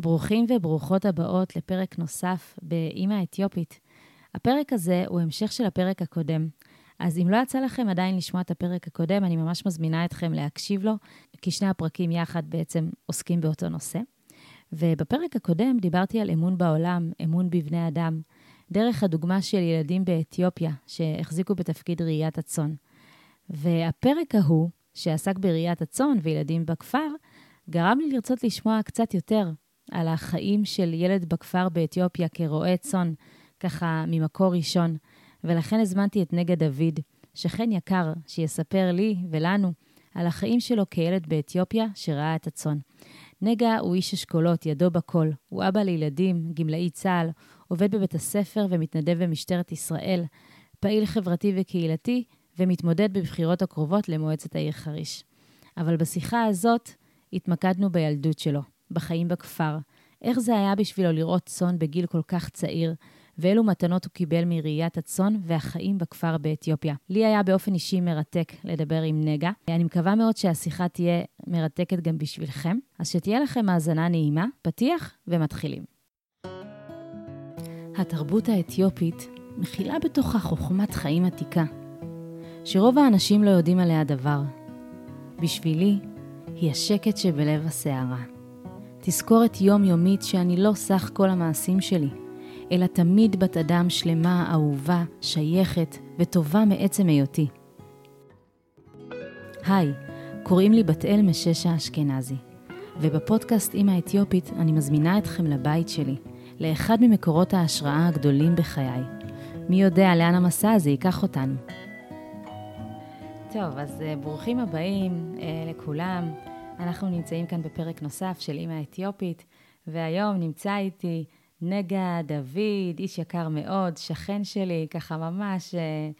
ברוכים וברוכות הבאות לפרק נוסף באימא האתיופית. הפרק הזה הוא המשך של הפרק הקודם. אז אם לא יצא לכם עדיין לשמוע את הפרק הקודם, אני ממש מזמינה אתכם להקשיב לו, כי שני הפרקים יחד בעצם עוסקים באותו נושא. ובפרק הקודם דיברתי על אמון בעולם, אמון בבני אדם, דרך הדוגמה של ילדים באתיופיה שהחזיקו בתפקיד ראיית הצאן. והפרק ההוא, שעסק בראיית הצאן וילדים בכפר, גרם לי לרצות לשמוע קצת יותר על החיים של ילד בכפר באתיופיה כרועה צאן, ככה ממקור ראשון, ולכן הזמנתי את נגה דוד, שכן יקר, שיספר לי ולנו על החיים שלו כילד באתיופיה שראה את הצאן. נגה הוא איש אשכולות, ידו בכל. הוא אבא לילדים, גמלאי צה"ל, עובד בבית הספר ומתנדב במשטרת ישראל, פעיל חברתי וקהילתי, ומתמודד בבחירות הקרובות למועצת העיר חריש. אבל בשיחה הזאת התמקדנו בילדות שלו, בחיים בכפר, איך זה היה בשבילו לראות צאן בגיל כל כך צעיר, ואילו מתנות הוא קיבל מראיית הצאן והחיים בכפר באתיופיה. לי היה באופן אישי מרתק לדבר עם נגה. אני מקווה מאוד שהשיחה תהיה מרתקת גם בשבילכם, אז שתהיה לכם האזנה נעימה, פתיח ומתחילים. התרבות האתיופית מכילה בתוכה חוכמת חיים עתיקה, שרוב האנשים לא יודעים עליה דבר. בשבילי, היא השקט שבלב הסערה. תזכורת יומיומית שאני לא סך כל המעשים שלי, אלא תמיד בת אדם שלמה, אהובה, שייכת וטובה מעצם היותי. היי, קוראים לי בת אל מששה אשכנזי, ובפודקאסט אימא האתיופית אני מזמינה אתכם לבית שלי, לאחד ממקורות ההשראה הגדולים בחיי. מי יודע לאן המסע הזה ייקח אותנו. טוב, אז uh, ברוכים הבאים uh, לכולם. אנחנו נמצאים כאן בפרק נוסף של אימא האתיופית, והיום נמצא איתי נגה דוד, איש יקר מאוד, שכן שלי, ככה ממש אה,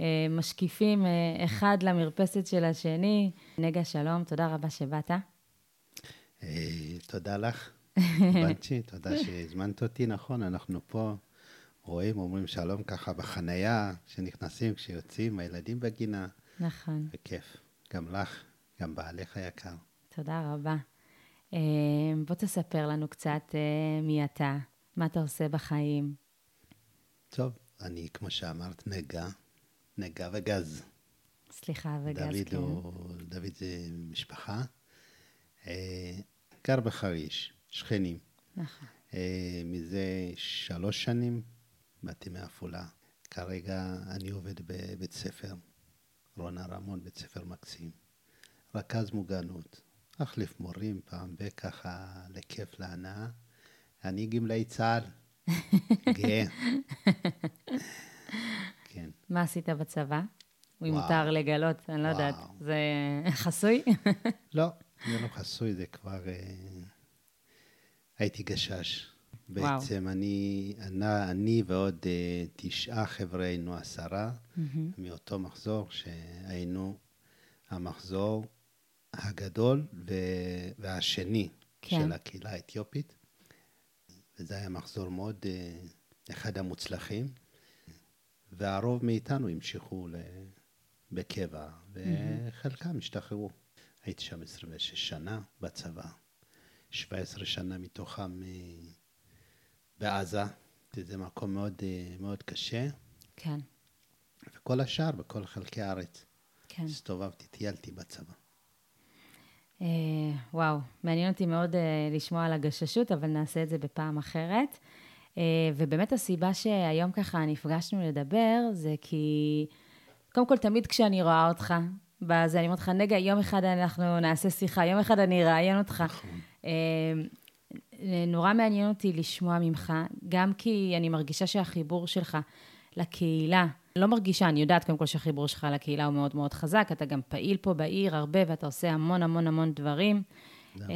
אה, משקיפים אה, אחד למרפסת של השני. נגה, שלום, תודה רבה שבאת. אה, תודה לך, בנצ'י, תודה שהזמנת אותי, נכון, אנחנו פה רואים, אומרים שלום ככה בחנייה, כשנכנסים, כשיוצאים, הילדים בגינה. נכון. וכיף, גם לך, גם בעלך היקר. תודה רבה. אה, בוא תספר לנו קצת אה, מי אתה, מה אתה עושה בחיים. טוב, אני, כמו שאמרת, נגה, נגה וגז. סליחה, וגז, דוד כן. הוא, דוד זה משפחה. אה, גר בחריש, שכנים. נכון. מזה שלוש שנים באתי מעפולה. כרגע אני עובד בבית ספר, רונה רמון, בית ספר מקסים. רכז מוגנות, מחליף מורים פעם ב... ככה לכיף להנאה. אני גמלאי צה"ל, גאה. כן. מה עשית בצבא? אם. מותר לגלות, אני לא. יודעת. זה חסוי? לא, זה לא חסוי, זה כבר... אה, הייתי גשש. בעצם אני, אני, אני ועוד אה, תשעה חבר'ה היינו עשרה מאותו מחזור, שהיינו המחזור הגדול והשני כן. של הקהילה האתיופית. וזה היה מחזור מאוד, אה, אחד המוצלחים. והרוב מאיתנו המשיכו בקבע, וחלקם השתחררו. הייתי שם 26 שנה בצבא, 17 שנה מתוכם אה, בעזה, שזה מקום מאוד, אה, מאוד קשה, כן, וכל השאר בכל חלקי הארץ. כן. הסתובבתי, טיילתי בצבא. אה, וואו, מעניין אותי מאוד אה, לשמוע על הגששות, אבל נעשה את זה בפעם אחרת. אה, ובאמת הסיבה שהיום ככה נפגשנו לדבר, זה כי, קודם כל, תמיד כשאני רואה אותך, בזה, אני אומרת לך, נגה, יום אחד אנחנו נעשה שיחה, יום אחד אני אראיין אותך. נכון. נורא מעניין אותי לשמוע ממך, גם כי אני מרגישה שהחיבור שלך לקהילה, לא מרגישה, אני יודעת קודם כל שהחיבור שלך לקהילה הוא מאוד מאוד חזק, אתה גם פעיל פה בעיר הרבה ואתה עושה המון המון המון דברים. תודה. אה,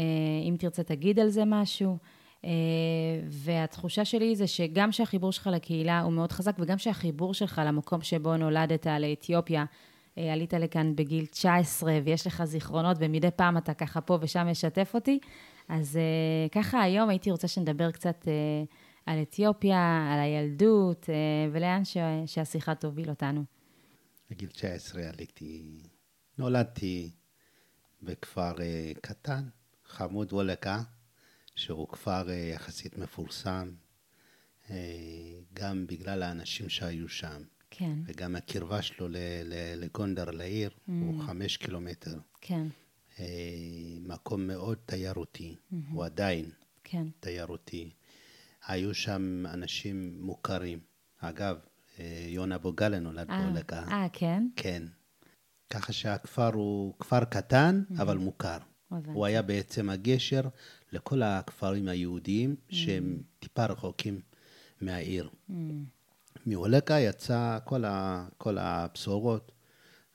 אם תרצה תגיד על זה משהו. אה, והתחושה שלי זה שגם שהחיבור שלך לקהילה הוא מאוד חזק, וגם שהחיבור שלך למקום שבו נולדת, לאתיופיה, אה, עלית לכאן בגיל 19, ויש לך זיכרונות, ומדי פעם אתה ככה פה ושם משתף אותי. אז ככה היום הייתי רוצה שנדבר קצת על אתיופיה, על הילדות, אה, ולאן ש- שהשיחה תוביל אותנו. בגיל 19 עליתי, נולדתי בכפר אה, קטן, חמוד וולקה, שהוא כפר אה, יחסית מפורסם, גם בגלל האנשים שהיו שם, כן, וגם הקרבה שלו לגונדר, לעיר, הוא חמש קילומטר. כן, מקום מאוד תיירותי, הוא עדיין כן. תיירותי. היו שם אנשים מוכרים. אגב, אה, יונה בוגלה נולד אה, בהולקה. אה, כן? כן. ככה שהכפר הוא כפר קטן, אבל מוכר. הבנתי. הוא היה בעצם הגשר לכל הכפרים היהודיים שהם טיפה רחוקים מהעיר. מהולקה יצא כל, ה, כל הבשורות,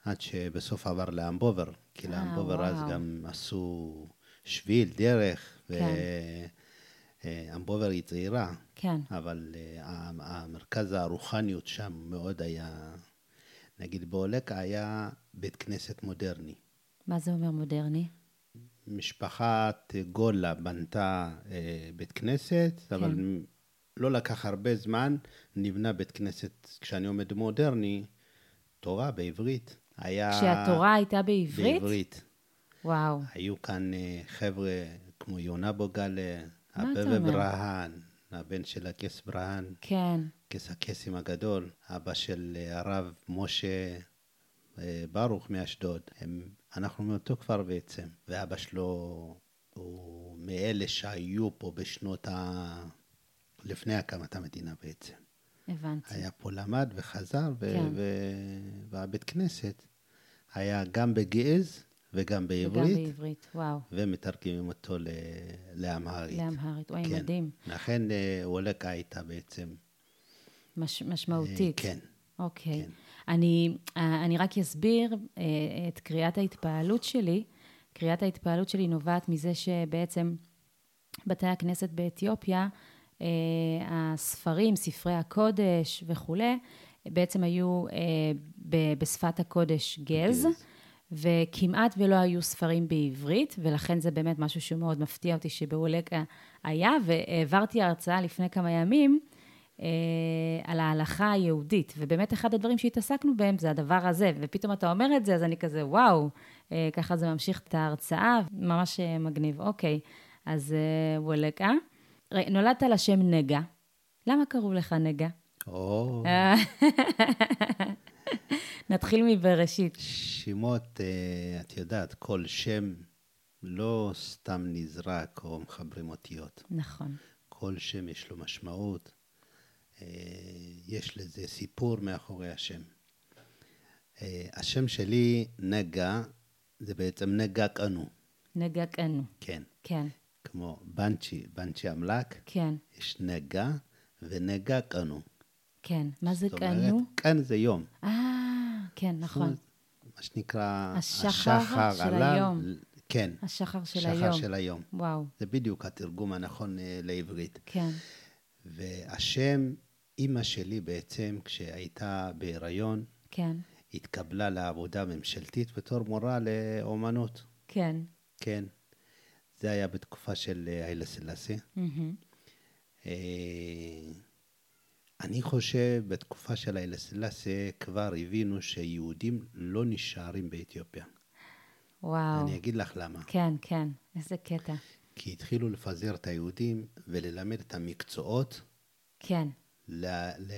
עד שבסוף עבר לאמבובר, כי אה, לאמבובר אז. גם עשו שביל, דרך, כן. ואמבובר היא צעירה, כן. אבל אה, המרכז הרוחניות שם מאוד היה, נגיד בהולקה היה בית כנסת מודרני. מה זה אומר מודרני? משפחת גולה בנתה אה, בית כנסת, כן. אבל לא לקח הרבה זמן, נבנה בית כנסת, כשאני עומד מודרני, תורה בעברית. היה... כשהתורה הייתה בעברית? בעברית. וואו. היו כאן אה, חבר'ה כמו יונה בוגלה, אומר? ברהן, הבן של הקייס ברהן, כן. קייס הקייסים הגדול, אבא של אה, הרב משה אה, ברוך מאשדוד. הם, אנחנו מאותו כפר בעצם, ואבא שלו הוא מאלה שהיו פה בשנות ה... לפני הקמת המדינה בעצם. הבנתי. היה פה למד וחזר, ו- כן. ו- והבית כנסת היה גם בגעז וגם וגם בעברית, בעברית, וואו. ומתרגמים אותו ל- לאמהרית. לאמהרית. וואי, כן. מדהים. לכן אה, וולקה הייתה בעצם... מש, אה, משמעותית. כן. אוקיי. כן. אני, אה, אני רק אסביר את קריאת ההתפעלות שלי. קריאת ההתפעלות שלי נובעת מזה שבעצם בתי הכנסת באתיופיה, הספרים, ספרי הקודש וכולי, בעצם היו בשפת הקודש גז, גז. וכמעט ולא היו ספרים בעברית, ולכן זה באמת משהו שמאוד מפתיע אותי שבאולקה היה, והעברתי הרצאה לפני כמה ימים אה, על ההלכה היהודית, ובאמת אחד הדברים שהתעסקנו בהם זה הדבר הזה, ופתאום אתה אומר את זה, אז אני כזה, וואו, אה, ככה זה ממשיך את ההרצאה, ממש אה, מגניב. אוקיי, אז אה, וולקה. נולדת על השם נגה. למה קראו לך נגה? או, נתחיל מבראשית. שמות, אה, את יודעת, כל שם לא סתם נזרק או מחברים אותיות. נכון. כל שם יש לו משמעות, אה, יש לזה סיפור מאחורי השם. אה, השם שלי, נגה, זה בעצם נגה קנו, נגה קנו. כן. כן, כמו בנצ'י, בנצ'י אמל"ק, כן, יש נגה ונגה קנו. כן. מה זה קנו? קן זה יום. אה, כן, נכון. מה שנקרא... השחר של עלה- היום. כן, השחר של שחר היום. של היום. וואו, זה בדיוק התרגום הנכון אה, לעברית. כן. והשם, אימא שלי בעצם, כשהייתה בהיריון, כן, התקבלה לעבודה ממשלתית בתור מורה לאומנות. כן. כן. זה היה בתקופה של אה, היילה סלאסי. מהמם. אה, אני חושב, בתקופה של היילה סלאסי כבר הבינו שיהודים לא נשארים באתיופיה. וואו. אני אגיד לך למה. כן, כן. איזה קטע. כי התחילו לפזר את היהודים וללמד את המקצועות כן, ל- ל-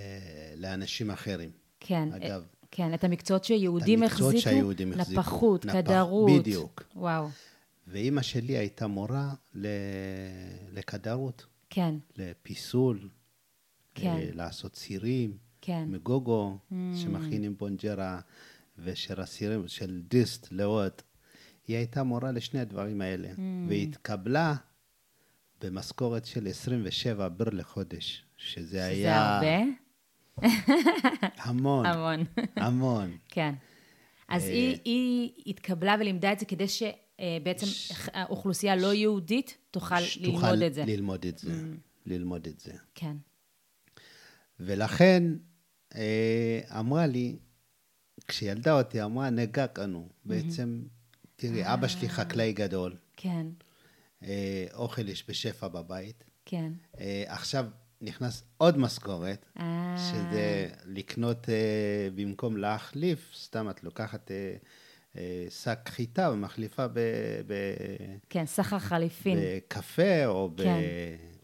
לאנשים אחרים. כן. אגב, כן, את המקצועות שיהודים המקצועות החזיקו, שהיהודים החזיקו. נפחות, נפח, כדרות. בדיוק. וואו, ואימא שלי הייתה מורה ל... לכדרות, כן, לפיסול, כן. אה, לעשות סירים, כן. מגוגו, שמכינים בונג'רה, ושל הסירים, של דיסט לעוד. היא הייתה מורה לשני הדברים האלה, והיא התקבלה במשכורת של 27 בר לחודש, שזה שזה היה הרבה? המון, המון. המון. כן. אז אה, היא, היא התקבלה ולימדה את זה כדי שבעצם האוכלוסייה לא יהודית תוכל ללמוד את זה. Mm. ללמוד את זה, ללמוד את זה. כן, ולכן אה, אמרה לי, כשילדה אותי, אמרה, נגע קנו. בעצם, תראי, אבא שלי חקלאי גדול, כן, אה, אוכל יש בשפע בבית. כן. אה, עכשיו נכנס עוד משכורת, אה, שזה לקנות, אה, במקום להחליף, סתם את לוקחת אה, אה, שק חיטה ומחליפה ב, ב, כן, סחר חליפין. בקפה או, ב, כן.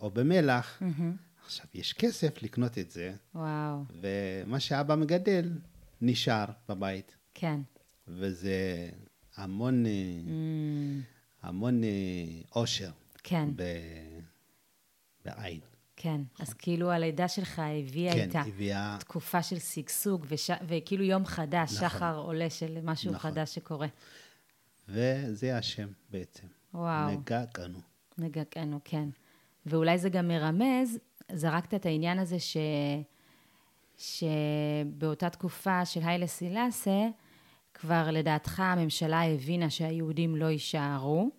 או במלח. מהמם. עכשיו, יש כסף לקנות את זה, וואו, ומה שאבא מגדל נשאר בבית. כן. וזה המון, אה, אמ, המון אה, אושר כן, ב, בעין. כן. אז כאילו הלידה שלך הביאה כן, איתה הביאה, תקופה של שגשוג, וש... וכאילו יום חדש, נכון. שחר עולה של משהו נכון. חדש שקורה. וזה השם בעצם. וואו. נגענו. נגענו, כן. ואולי זה גם מרמז, זרקת את העניין הזה ש... שבאותה תקופה של היילה סילאסה, כבר לדעתך הממשלה הבינה שהיהודים לא יישארו,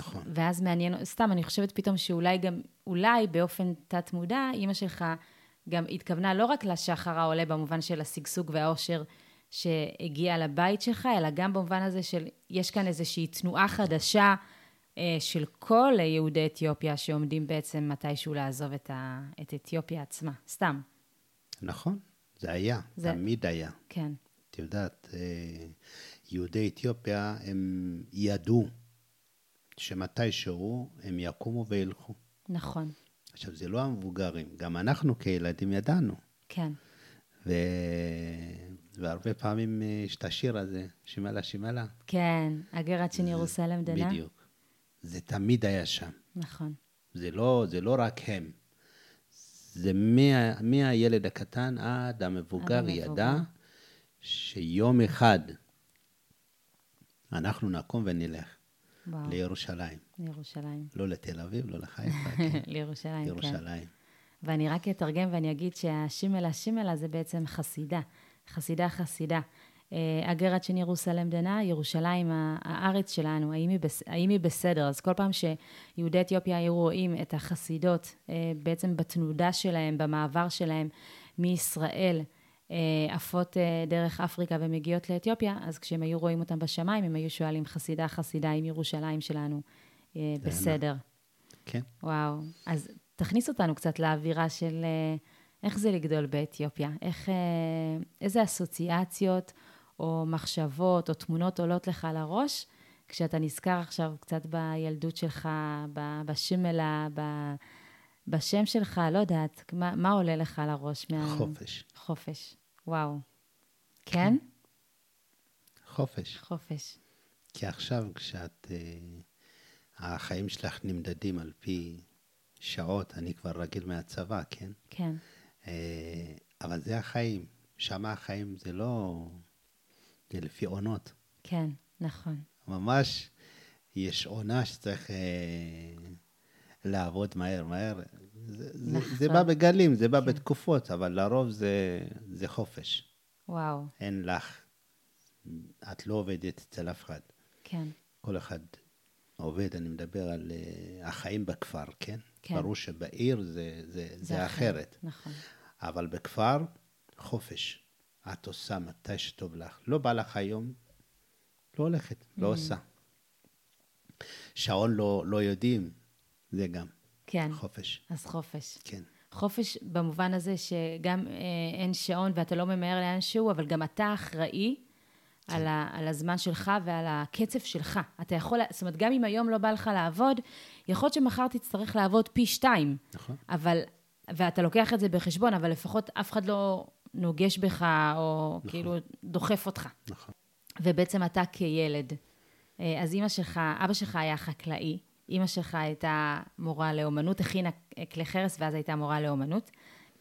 נכון. ואז מעניין, סתם, אני חושבת פתאום שאולי גם, אולי באופן תת-מודע, אימא שלך גם התכוונה לא רק לשחר העולה במובן של השגשוג והאושר שהגיע לבית שלך, אלא גם במובן הזה של, יש כאן איזושהי תנועה חדשה של כל יהודי אתיופיה שעומדים בעצם מתישהו לעזוב את, ה, את אתיופיה עצמה. סתם, נכון, זה היה, זה- תמיד היה. כן. את יודעת, אה, יהודי אתיופיה, הם ידעו שמתישהו הם יקומו וילכו. נכון, עכשיו, זה לא המבוגרים, גם אנחנו כילדים ידענו. כן. ו... והרבה פעמים אה, יש את השיר הזה, שימלה שימלה. כן, הגרת של ירוסלם דנה. בדיוק. זה תמיד היה שם. נכון, זה לא, זה לא רק הם. זה מה, מהילד הקטן עד המבוגר המבוגר. ידע שיום אחד אנחנו נקום ונלך וואו, לירושלים. לירושלים. לא לתל אביב, לא לחיפה, כן. לירושלים, כן. לירושלים. ואני רק אתרגם ואני אגיד שהשימלה שימלה זה בעצם חסידה, חסידה חסידה. אה, אגרת שני ירוסלם דנה, ירושלים הארץ שלנו, האם היא, בס... האם היא בסדר? אז כל פעם שיהודי אתיופיה היו רואים את החסידות אה, בעצם בתנודה שלהם, במעבר שלהם מישראל, אה, עפות דרך אפריקה ומגיעות לאתיופיה, אז כשהם היו רואים אותם בשמיים, הם היו שואלים חסידה חסידה, האם ירושלים שלנו בסדר? כן. וואו, אז תכניס אותנו קצת לאווירה של איך זה לגדול באתיופיה, איך, איזה אסוציאציות או מחשבות או תמונות עולות לך לראש, כשאתה נזכר עכשיו קצת בילדות שלך, בשימלה, ב- בשם שלך, לא יודעת, מה, מה עולה לך לראש? מה... חופש. חופש, וואו. כן? חופש. חופש. כי עכשיו כשאת... אה, החיים שלך נמדדים על פי שעות, אני כבר רגיל מהצבא, כן? כן, אה, אבל זה החיים. שם החיים זה לא... זה לפי עונות. כן, נכון. ממש יש עונה שצריך אה, לעבוד מהר, מהר. זה, זה, נכון. זה בא בגלים, זה בא בתקופות, אבל לרוב זה, זה חופש. וואו, אין לך, את לא עובדת אצל אף אחד. כן, כל אחד עובד, אני מדבר על uh, החיים בכפר, כן? כן. ברור שבעיר זה, זה, זה, זה אחרת. נכון. אבל בכפר, חופש. את עושה מתי שטוב לך. לא בא לך היום, לא הולכת, לא Mm. עושה. שעון לא, לא יודעים, זה גם כן, חופש. אז חופש. כן, חופש במובן הזה שגם אה, אין שעון ואתה לא ממהר לאן שהוא, אבל גם אתה אחראי כן. על, ה, על הזמן שלך ועל הקצב שלך. אתה יכול, זאת אומרת, גם אם היום לא בא לך לעבוד, יכול להיות שמחר תצטרך לעבוד פי שתיים, נכון? אבל, ואתה לוקח את זה בחשבון, אבל לפחות אף אחד לא נוגש בך או נכון. כאילו דוחף אותך. נכון. ובעצם אתה כילד. אה, אז אימא שלך, אבא שלך היה חקלאי, אימא שלך הייתה מורה לאומנות, הכינה כלי חרס ואז הייתה מורה לאומנות.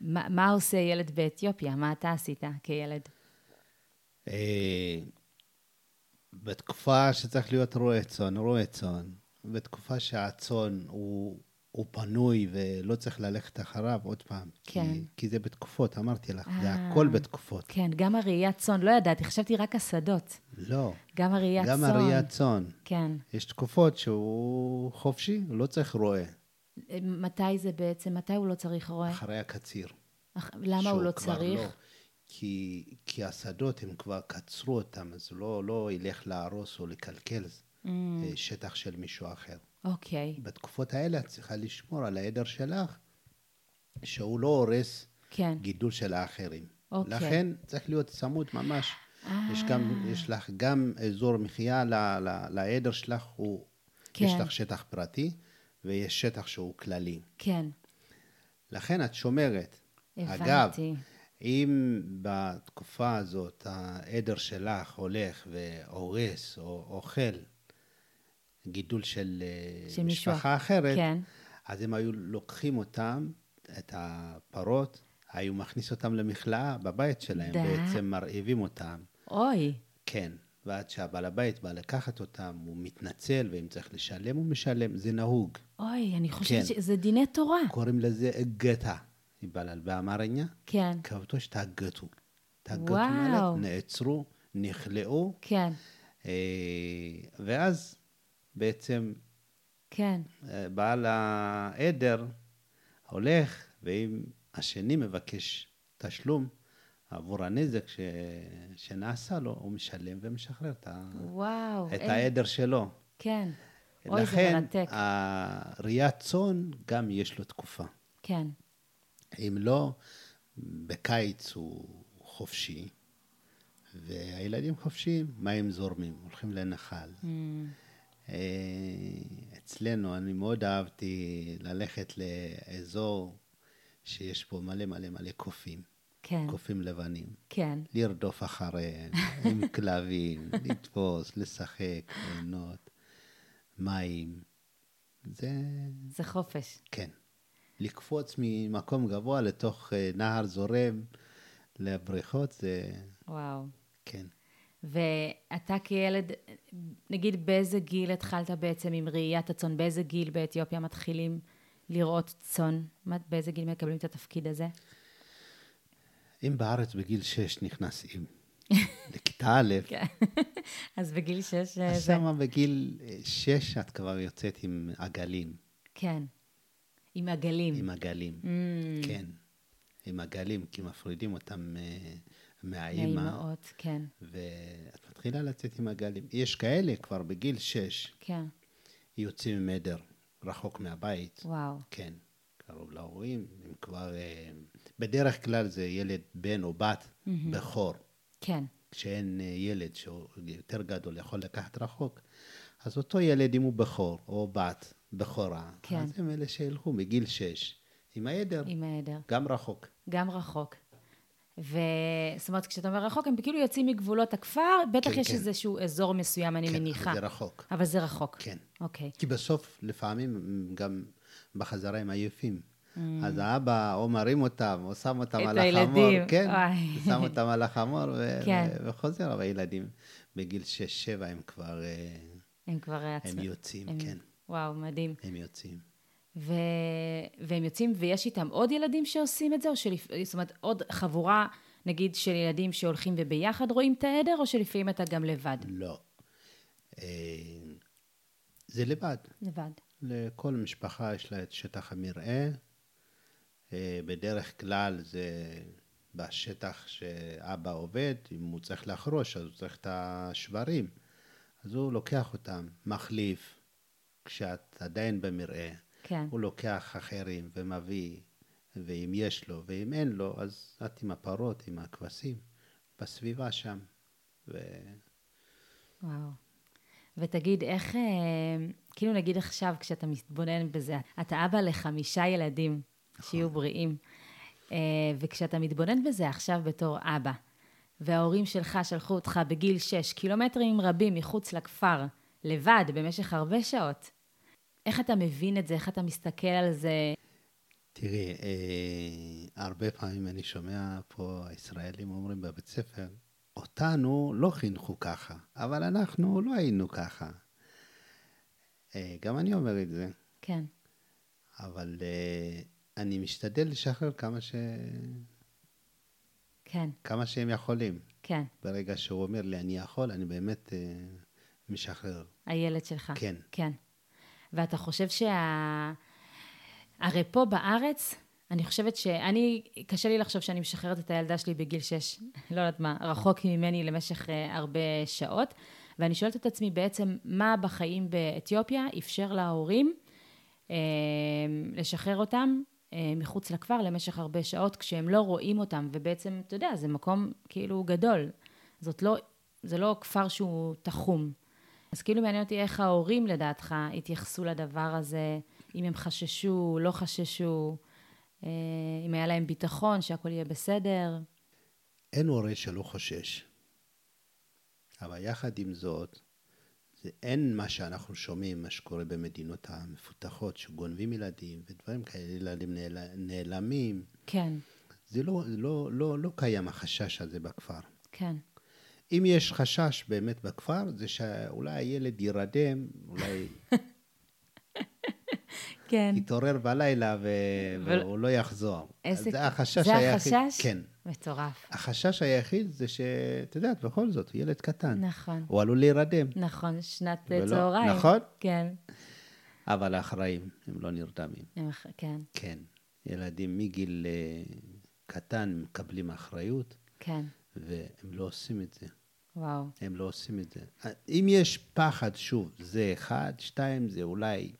מה, מה עושה ילד באתיופיה? מה אתה עשית כילד? אה, בתקופה שצריך להיות רועה צאן, רועה צאן. בתקופה שהצאן הוא, הוא פנוי ולא צריך ללכת אחריו עוד פעם. כן. כי, כי זה בתקופות, אמרתי לך, זה אה. הכל בתקופות. כן, גם הראיית צאן, לא ידעתי, חשבתי רק השדות. לא, גם הראיית צאן. גם הראיית צאן. כן. יש תקופות שהוא חופשי, הוא לא צריך רועה. אה, מתי זה בעצם, מתי הוא לא צריך רועה? אחרי הקציר. אח- למה הוא לא כבר צריך? לא. כי, כי השדות, הם כבר קצרו אותם, אז הוא לא, לא ילך להרוס או לקלקל Mm, שטח של מישהו אחר. אוקיי, בתקופות האלה את צריכה לשמור על העדר שלך, שהוא לא הורס כן. גידול של האחרים. אוקיי. לכן צריך להיות צמוד ממש יש, גם, יש לך גם אזור מחיה לעדר שלך, הוא, כן. יש לך שטח פרטי ויש שטח שהוא כללי. כן, לכן את שומרת. הבנתי. אגב, אם בתקופה הזאת העדר שלך הולך והורס או אוכל גידול של, אה, של משפחה מישהו. אחרת, כן. אז הם היו לוקחים אותם, את הפרות, היו מכניס אותם למכלאה בבית שלהם, דה. בעצם מרעיבים אותם. אוי. כן, ועד שהבעל הבית בא לקחת אותם, הוא מתנצל, ואם צריך לשלם, הוא משלם, זה נהוג. אוי, אני כן. חושבת כן. שזה דיני תורה. קוראים לזה גטה, יבלל באמרኛ. כן. כאותו תאגתו. תאגתו וואו. מעלת, נעצרו, נכלאו. כן. אה, ואז בעצם כן. אה, בעל העדר הולך, ואם השני מבקש תשלום עבור הנזק ש... שנעשה לו, הוא משלם ומשחרר את, ה... וואו. את אין- העדר שלו. כן. אוי, זה לכן, מרתק. הראיית צאן גם יש לו תקופה. כן, אם לא, בקיץ הוא חופשי, והילדים חופשיים, מים זורמים, הולכים לנחל. Mm, אצלנו, אני מאוד אהבתי ללכת לאזור שיש בו מלא מלא מלא קופים, כן, קופים לבנים. כן. לרדוף אחריהם, עם כלבים, לתפוס, לשחק, ליהנות, מים. זה, זה חופש. כן. לקפוץ ממקום גבוה לתוך אה, נהר זורם לבריכות, זה, וואו. כן. ואתה כילד, נגיד באיזה גיל התחלת בעצם עם ראיית הצאן? באיזה גיל באתיופיה מתחילים לראות צאן? באיזה גיל מקבלים את התפקיד הזה? אם בארץ בגיל שש נכנסים לכיתה א', כן. אז בגיל שש... אה, אז. שמה בגיל אה, שש את כבר יוצאת עם עגלים, כן. עם עגלים. עם עגלים. Mm, כן, עם עגלים, כי מפרידים אותם אה, מהאימא, מהאימהות, כן. ואת מתחילה לצאת עם עגלים. יש כאלה כבר בגיל שש, כן. יוצאים עם עדר רחוק מהבית. וואו. כן, קרוב להורים, הם כבר... אה, בדרך כלל זה ילד בן או בת בכור. כן. כשאין אה, ילד שהוא יותר גדול יכול לקחת רחוק, אז אותו ילד, אם הוא בכור או בת בכורה, כן. אז הם אלה שילכו מגיל שש עם העדר, עם העדר. גם רחוק. גם רחוק. וזאת אומרת, כשאתה אומר רחוק, הם כאילו יוצאים מגבולות הכפר, בטח כן, יש כן. איזשהו אזור מסוים, אני כן, אבל מניחה. זה רחוק. אבל זה רחוק. כן. אוקיי. כי בסוף, לפעמים הם גם בחזרה הם עייפים. אז האבא או מרים אותם, או שם אותם Mm. על החמור, הילדים, כן, וואי. שם אותם על החמור ו- כן. ו- וחוזר, אבל ילדים בגיל שש-שבע הם כבר, אה, הם כבר הם עצמם. יוצאים, הם- כן, וואו, מדהים. הם יוצאים. ו... והם יוצאים, ויש איתם עוד ילדים שעושים את זה, או שלפ... זאת אומרת, עוד חבורה, נגיד, של ילדים שהולכים וביחד רואים את העדר, או שלפעמים אתה גם לבד? לא. אה, זה לבד. לבד. לכל משפחה יש לה את שטח המרעה. אה, בדרך כלל זה בשטח שאבא עובד, אם הוא צריך לחרוש, אז הוא צריך את השברים. אז הוא לוקח אותם, מחליף, כשאת עדיין במרעה. כן. הוא לוקח אחרים ומביא, ואם יש לו, ואם אין לו, אז את עם הפרות, עם הכבשים, בסביבה שם. ו... וואו. ותגיד, איך, אה, כאילו נגיד עכשיו, כשאתה מתבונן בזה, אתה אבא לחמישה ילדים, שיהיו בריאים, אה, וכשאתה מתבונן בזה עכשיו בתור אבא, וההורים שלך שלחו אותך בגיל שש, קילומטרים רבים מחוץ לכפר, לבד, במשך הרבה שעות, איך אתה מבין את זה? איך אתה מסתכל על זה? תראי, אה, הרבה פעמים אני שומע פה ישראלים אומרים בבית ספר, אותנו לא חינכו ככה, אבל אנחנו לא היינו ככה. אה, גם אני אומר את זה, כן, אבל אה, אני משתדל לשחרר כמה, ש... כן, כמה שהם יכולים. כן. ברגע שהוא אומר לי, אני יכול, אני באמת אה, משחרר. הילד שלך. כן. כן. ואתה חושב שה... הרי פה בארץ, אני חושבת שאני, קשה לי לחשוב שאני משחררת את הילדה שלי בגיל שש, לא יודעת מה, רחוק ממני למשך אה, הרבה שעות, ואני שואלת את עצמי בעצם, מה בחיים באתיופיה אפשר להורים אה, לשחרר אותם אה, מחוץ לכפר למשך הרבה שעות, כשהם לא רואים אותם, ובעצם, אתה יודע, זה מקום כאילו גדול. זאת לא זה לא כפר שהוא תחום. אז כאילו מעניין אותי איך ההורים לדעתך התייחסו לדבר הזה, אם הם חששו, לא חששו, אה, אם היה להם ביטחון שהכל יהיה בסדר. אין הורה שלא חושש. אבל יחד עם זאת, זה אין מה שאנחנו שומעים, מה שקורה במדינות המפותחות, שגונבים ילדים ודברים כאלה, ילדים נעל, נעלמים. כן. זה לא, לא, לא, לא קיים החשש הזה בכפר. כן. אם יש חשש באמת בכפר, זה שאולי הילד יירדם, אולי כן. יתעורר בלילה ו... ו- והוא לא יחזור. איזה- זה החשש זה היחיד. החשש? כן. מטורף. החשש היחיד זה שאת יודעת, בכל זאת, הוא ילד קטן. נכון. הוא עלול להירדם. נכון, שנת ולא- צהריים. נכון. כן. אבל האחראים, הם לא נרדמים. הם כן, כן. ילדים מגיל אה, קטן מקבלים אחריות, כן. והם לא עושים את זה. וואו. הם לא עושים את זה. אם יש פחד, שוב, זה אחד, שתיים, זה אולי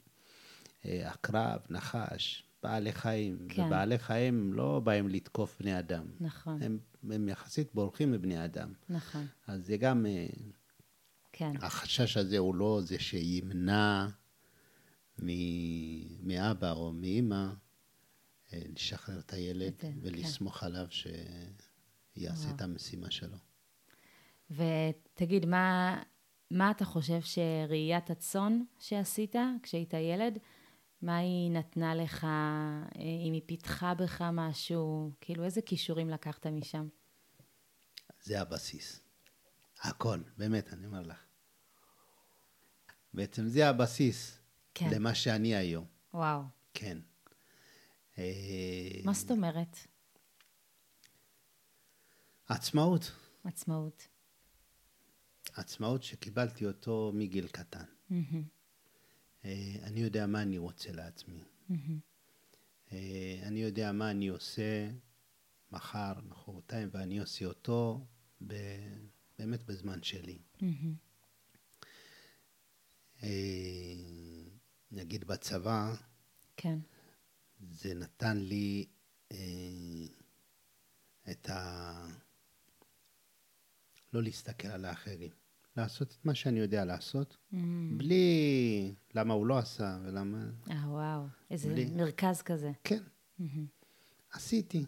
אה, עקרב, נחש, בעלי חיים. כן. ובעלי חיים לא באים לתקוף בני אדם. נכון, הם, הם יחסית בורחים מבני אדם. נכון. אז זה גם, אה, כן. החשש הזה הוא לא זה שימנע מ- מאבא או מאימא אה, לשחרר את הילד ולסמוך עליו שיעשה וואו. את המשימה שלו. ותגיד, מה, מה אתה חושב שראיית הצאן שעשית כשהיית ילד, מה היא נתנה לך, אה, אם היא פיתחה בך משהו, כאילו איזה כישורים לקחת משם? זה הבסיס. הכל, באמת, אני אומר לך. בעצם זה הבסיס כן. למה שאני היום, וואו. כן. אה, מה זאת אומרת? עצמאות. עצמאות. עצמאות שקיבלתי אותו מגיל קטן. אה, אני יודע מה אני רוצה לעצמי. אה, אני יודע מה אני עושה מחר, מחרתיים, ואני עושה אותו ב- באמת בזמן שלי. אה, נגיד בצבא, כן. זה נתן לי את ה... לא להסתכל על האחרים. לעשות את מה שאני יודע לעשות, מהמם. בלי למה הוא לא עשה ולמה... אה, וואו. איזה בלי. מרכז כזה. כן, מהמם. עשיתי,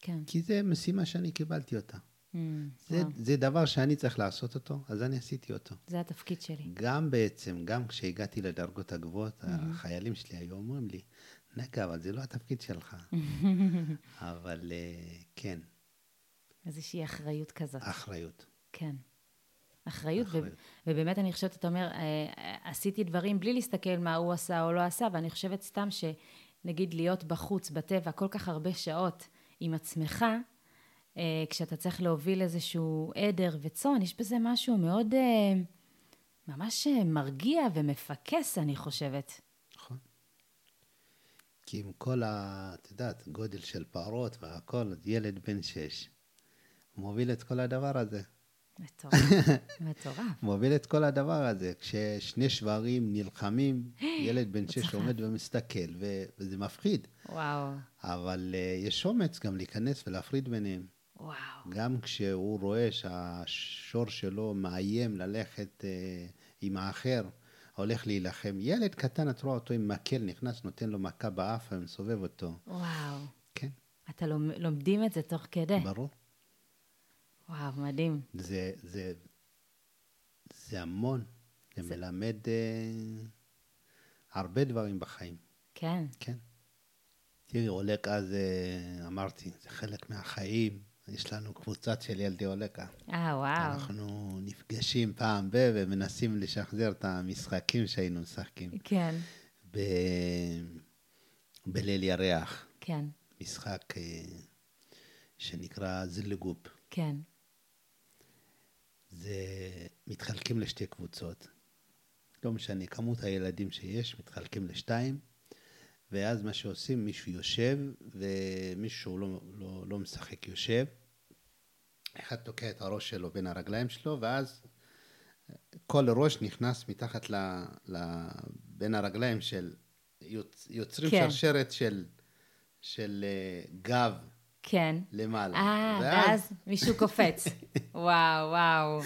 כן. כי זה משימה שאני קיבלתי אותה. מהמם. זה, וואו. זה דבר שאני צריך לעשות אותו, אז אני עשיתי אותו. זה התפקיד שלי. גם בעצם, גם כשהגעתי לדרגות הגבוהות, החיילים שלי היו אומרים לי, נגע, אבל זה לא התפקיד שלך. אבל אה, כן, איזושהי אחריות כזאת. אחריות. כן. אחריות, ו- אחריות. ובאמת אני חושבת, אתה אומר, אה, עשיתי דברים בלי להסתכל מה הוא עשה או לא עשה, ואני חושבת סתם שנגיד להיות בחוץ, בטבע, כל כך הרבה שעות עם עצמך, אה, כשאתה צריך להוביל איזשהו עדר וצאן, יש בזה משהו מאוד, אה, ממש אה, מרגיע ומפקס, אני חושבת. נכון. כי עם כל ה... את יודעת, גודל של פערות והכל, ילד בן שש, מוביל את כל הדבר הזה. מטורף, מטורף. מוביל את כל הדבר הזה. כששני שברים נלחמים, ילד בן שש עומד ומסתכל. וזה מפחיד. וואו, אבל uh, יש אומץ גם להיכנס ולהפריד ביניהם. וואו. גם כשהוא רואה שהשור שלו מאיים ללכת uh, עם האחר, הולך להילחם. ילד קטן, את רואה אותו עם מקל, נכנס, נותן לו מכה באף ומסובב אותו. וואו. כן, אתה לומ- לומדים את זה תוך כדי. ברור. וואו, מדהים. זה, זה, זה המון. זה, זה- מלמד uh, הרבה דברים בחיים. כן, כן. תראי, אולקה זה, אמרתי, זה חלק מהחיים. יש לנו קבוצת של ילדי אולקה. אה, וואו. אנחנו נפגשים פעם ב... ומנסים לשחזר את המשחקים שהיינו משחקים. כן, ב... בליל ירח, כן, משחק אה, שנקרא זילגופ. כן. זה מתחלקים לשתי קבוצות. לא משנה, כמות הילדים שיש מתחלקים לשתיים, ואז מה שעושים, מישהו יושב, ומישהו לא, לא, לא משחק יושב. אחד תוקע את הראש שלו בין הרגליים שלו, ואז כל ראש נכנס מתחת ל... ל בין הרגליים של... יוצ, יוצרים כן. שרשרת של, של אה, גב כן. למעלה. אה, ואז מישהו קופץ. וואו, וואו.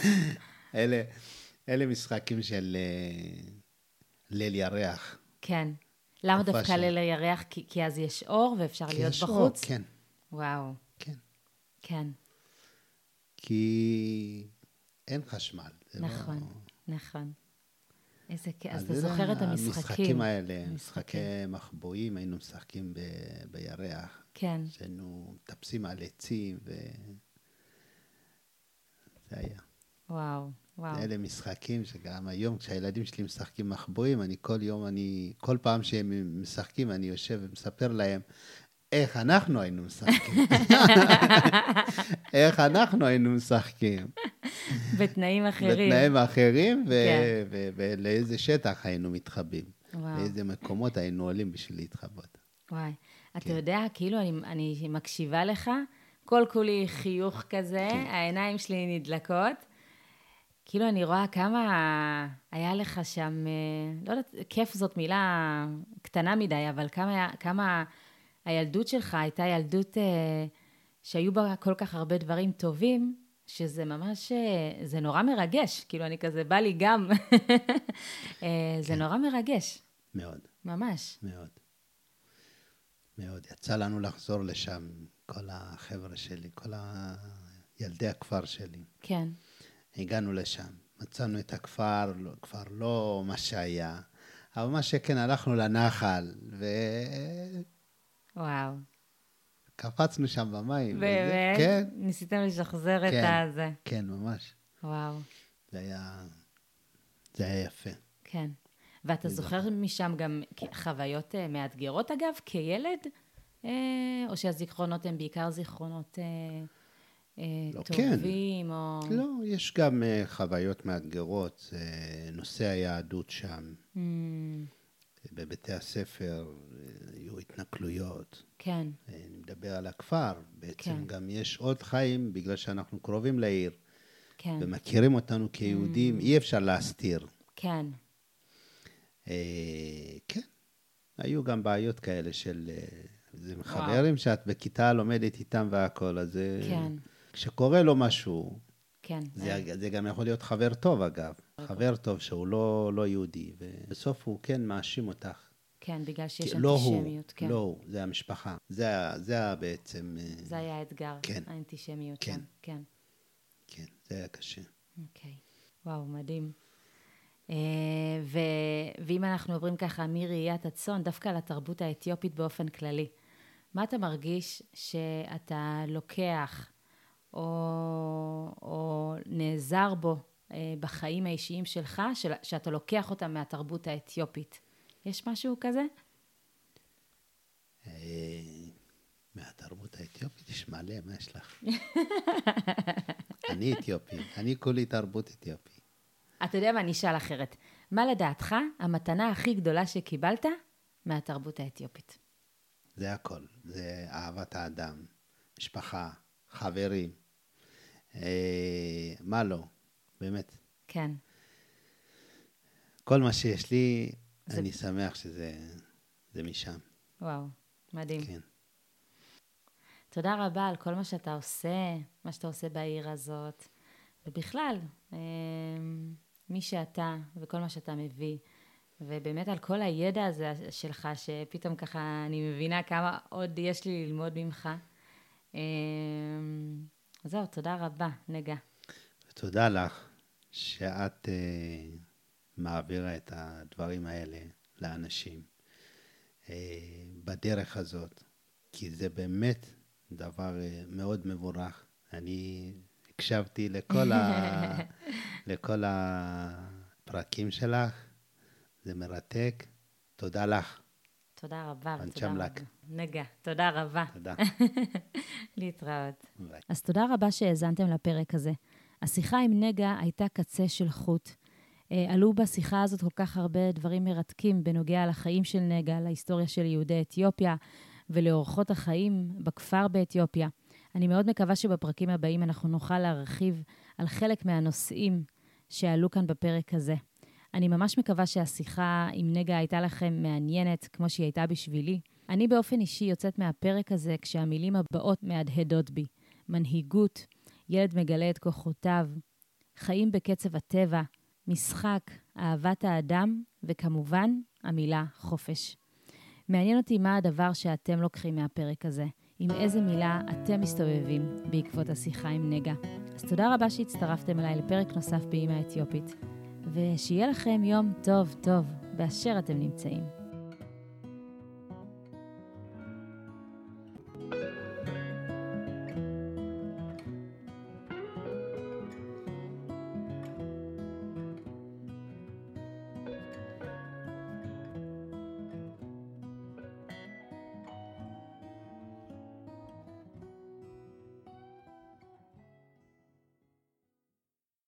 אלה, אלה משחקים של אה, ליל ירח. כן. למה דווקא של- ליל הירח? כי, כי אז יש אור ואפשר כי להיות יש אור, בחוץ? כן, וואו, כן. כן. כי אין חשמל. זה לא- נכון, נכון. איזה כיף. אז אתה זוכר את המשחקים. המשחקים האלה. משחקי מחבואים, היינו משחקים ב- בירח. כן, שהיינו מטפסים על עצים, ו... זה היה. וואו, וואו. אלה משחקים שגם היום, כשהילדים שלי משחקים מחבואים, אני כל יום, אני, כל פעם שהם משחקים, אני יושב ומספר להם איך אנחנו היינו משחקים. איך אנחנו היינו משחקים. בתנאים אחרים. בתנאים אחרים, כן. ו- ולאיזה שטח היינו מתחבאים. וואו. לאיזה מקומות היינו עולים בשביל להתחבות. וואי. אתה כן. יודע, כאילו, אני, אני מקשיבה לך, כל כולי חיוך כזה, כן. העיניים שלי נדלקות. כאילו, אני רואה כמה היה לך שם, אה, לא יודעת, כיף זאת מילה קטנה מדי, אבל כמה, כמה הילדות שלך הייתה ילדות אה, שהיו בה כל כך הרבה דברים טובים, שזה ממש, אה, זה נורא מרגש. כאילו, אני כזה, בא לי גם. אה, זה כן. נורא מרגש, מאוד. ממש. מאוד. מאוד. יצא לנו לחזור לשם, כל החבר'ה שלי, כל ה... ילדי הכפר שלי. כן. הגענו לשם, מצאנו את הכפר, לא- כבר לא מה שהיה, אבל מה שכן, הלכנו לנחל, וואו. וקפצנו שם במים. וזה- באמת? כן, ניסיתם לשחזר את כן. הזה. כן, ממש. וואו, זה היה... זה היה יפה. כן. ואתה זוכר משם גם חוויות אה, מאתגרות, אגב, כילד? אה, או שהזיכרונות הם בעיקר זיכרונות אה, לא, כן. טובים, או... לא, יש גם חוויות מאתגרות, נושא היהדות שם, Mm, בבתי הספר היו התנכלויות. כן, אני מדבר על הכפר, בעצם כן. גם יש עוד חיים, בגלל שאנחנו קרובים לעיר, כן, ומכירים אותנו כיהודים, אי אפשר להסתיר. כן, כן, היו גם בעיות כאלה של... אה, זה חברים שאת בכיתה לומדת איתם והכל, אז אה, כן, כשקורה לו משהו, כן. זה, זה גם יכול להיות חבר טוב אגב, חבר טוב שהוא לא, לא יהודי, ובסוף הוא כן מאשים אותך. כן, בגלל שיש לא הוא, אנטישמיות, כן. לא הוא, זה המשפחה. זה, זה ה- בעצם, אה, זה היה האתגר, כן. האנטישמיות כן. כן. כן, זה היה קשה. אוקיי. וואו, מדהים. אה, ו... ואם אנחנו עוברים ככה מראיית הצאן, דווקא לתרבות האתיופית באופן כללי, מה אתה מרגיש שאתה לוקח או, או נעזר בו אה, בחיים האישיים שלך, של... שאתה לוקח אותם מהתרבות האתיופית? יש משהו כזה? אה, מהתרבות האתיופית יש מלא, מה יש לך? אני אתיופי, אני כולי תרבות אתיופי. אתה יודע מה, אני אשאל אחרת. מה לדעתך המתנה הכי גדולה שקיבלת מהתרבות האתיופית? זה הכל, זה אהבת האדם, משפחה, חברים, אה, מה לא, באמת. כן. כל מה שיש לי, זה- אני שמח שזה זה משם, וואו, מדהים. כן. תודה רבה על כל מה שאתה עושה, מה שאתה עושה בעיר הזאת, ובכלל, אה, מי שאתה וכל מה שאתה מביא, ובאמת על כל הידע הזה שלך, שפתאום ככה אני מבינה כמה עוד יש לי ללמוד ממך. אה, זהו, תודה רבה, נגה. ותודה לך שאת אה, מעבירה את הדברים האלה לאנשים אה, בדרך הזאת, כי זה באמת דבר אה, מאוד מבורך. אני הקשבתי לכל, ה... לכל הפרקים שלך, זה מרתק. תודה לך. תודה רבה. ותודה. רבה. נגה, תודה רבה. תודה. להתראות. ביי. אז תודה רבה שהאזנתם לפרק הזה. השיחה עם נגה הייתה קצה של חוט. אה, עלו בשיחה הזאת כל כך הרבה דברים מרתקים בנוגע לחיים של נגה, להיסטוריה של יהודי אתיופיה ולאורחות החיים בכפר באתיופיה. אני מאוד מקווה שבפרקים הבאים אנחנו נוכל להרחיב על חלק מהנושאים שעלו כאן בפרק הזה. אני ממש מקווה שהשיחה עם נגה הייתה לכם מעניינת, כמו שהיא הייתה בשבילי. אני באופן אישי יוצאת מהפרק הזה כשהמילים הבאות מהדהדות בי. מנהיגות, ילד מגלה את כוחותיו, חיים בקצב הטבע, משחק, אהבת האדם, וכמובן, המילה חופש. מעניין אותי מה הדבר שאתם לוקחים מהפרק הזה, עם איזה מילה אתם מסתובבים בעקבות השיחה עם נגה. תודה רבה שהצטרפתם אליי לפרק נוסף באימא האתיופית, ושיהיה לכם יום טוב טוב באשר אתם נמצאים.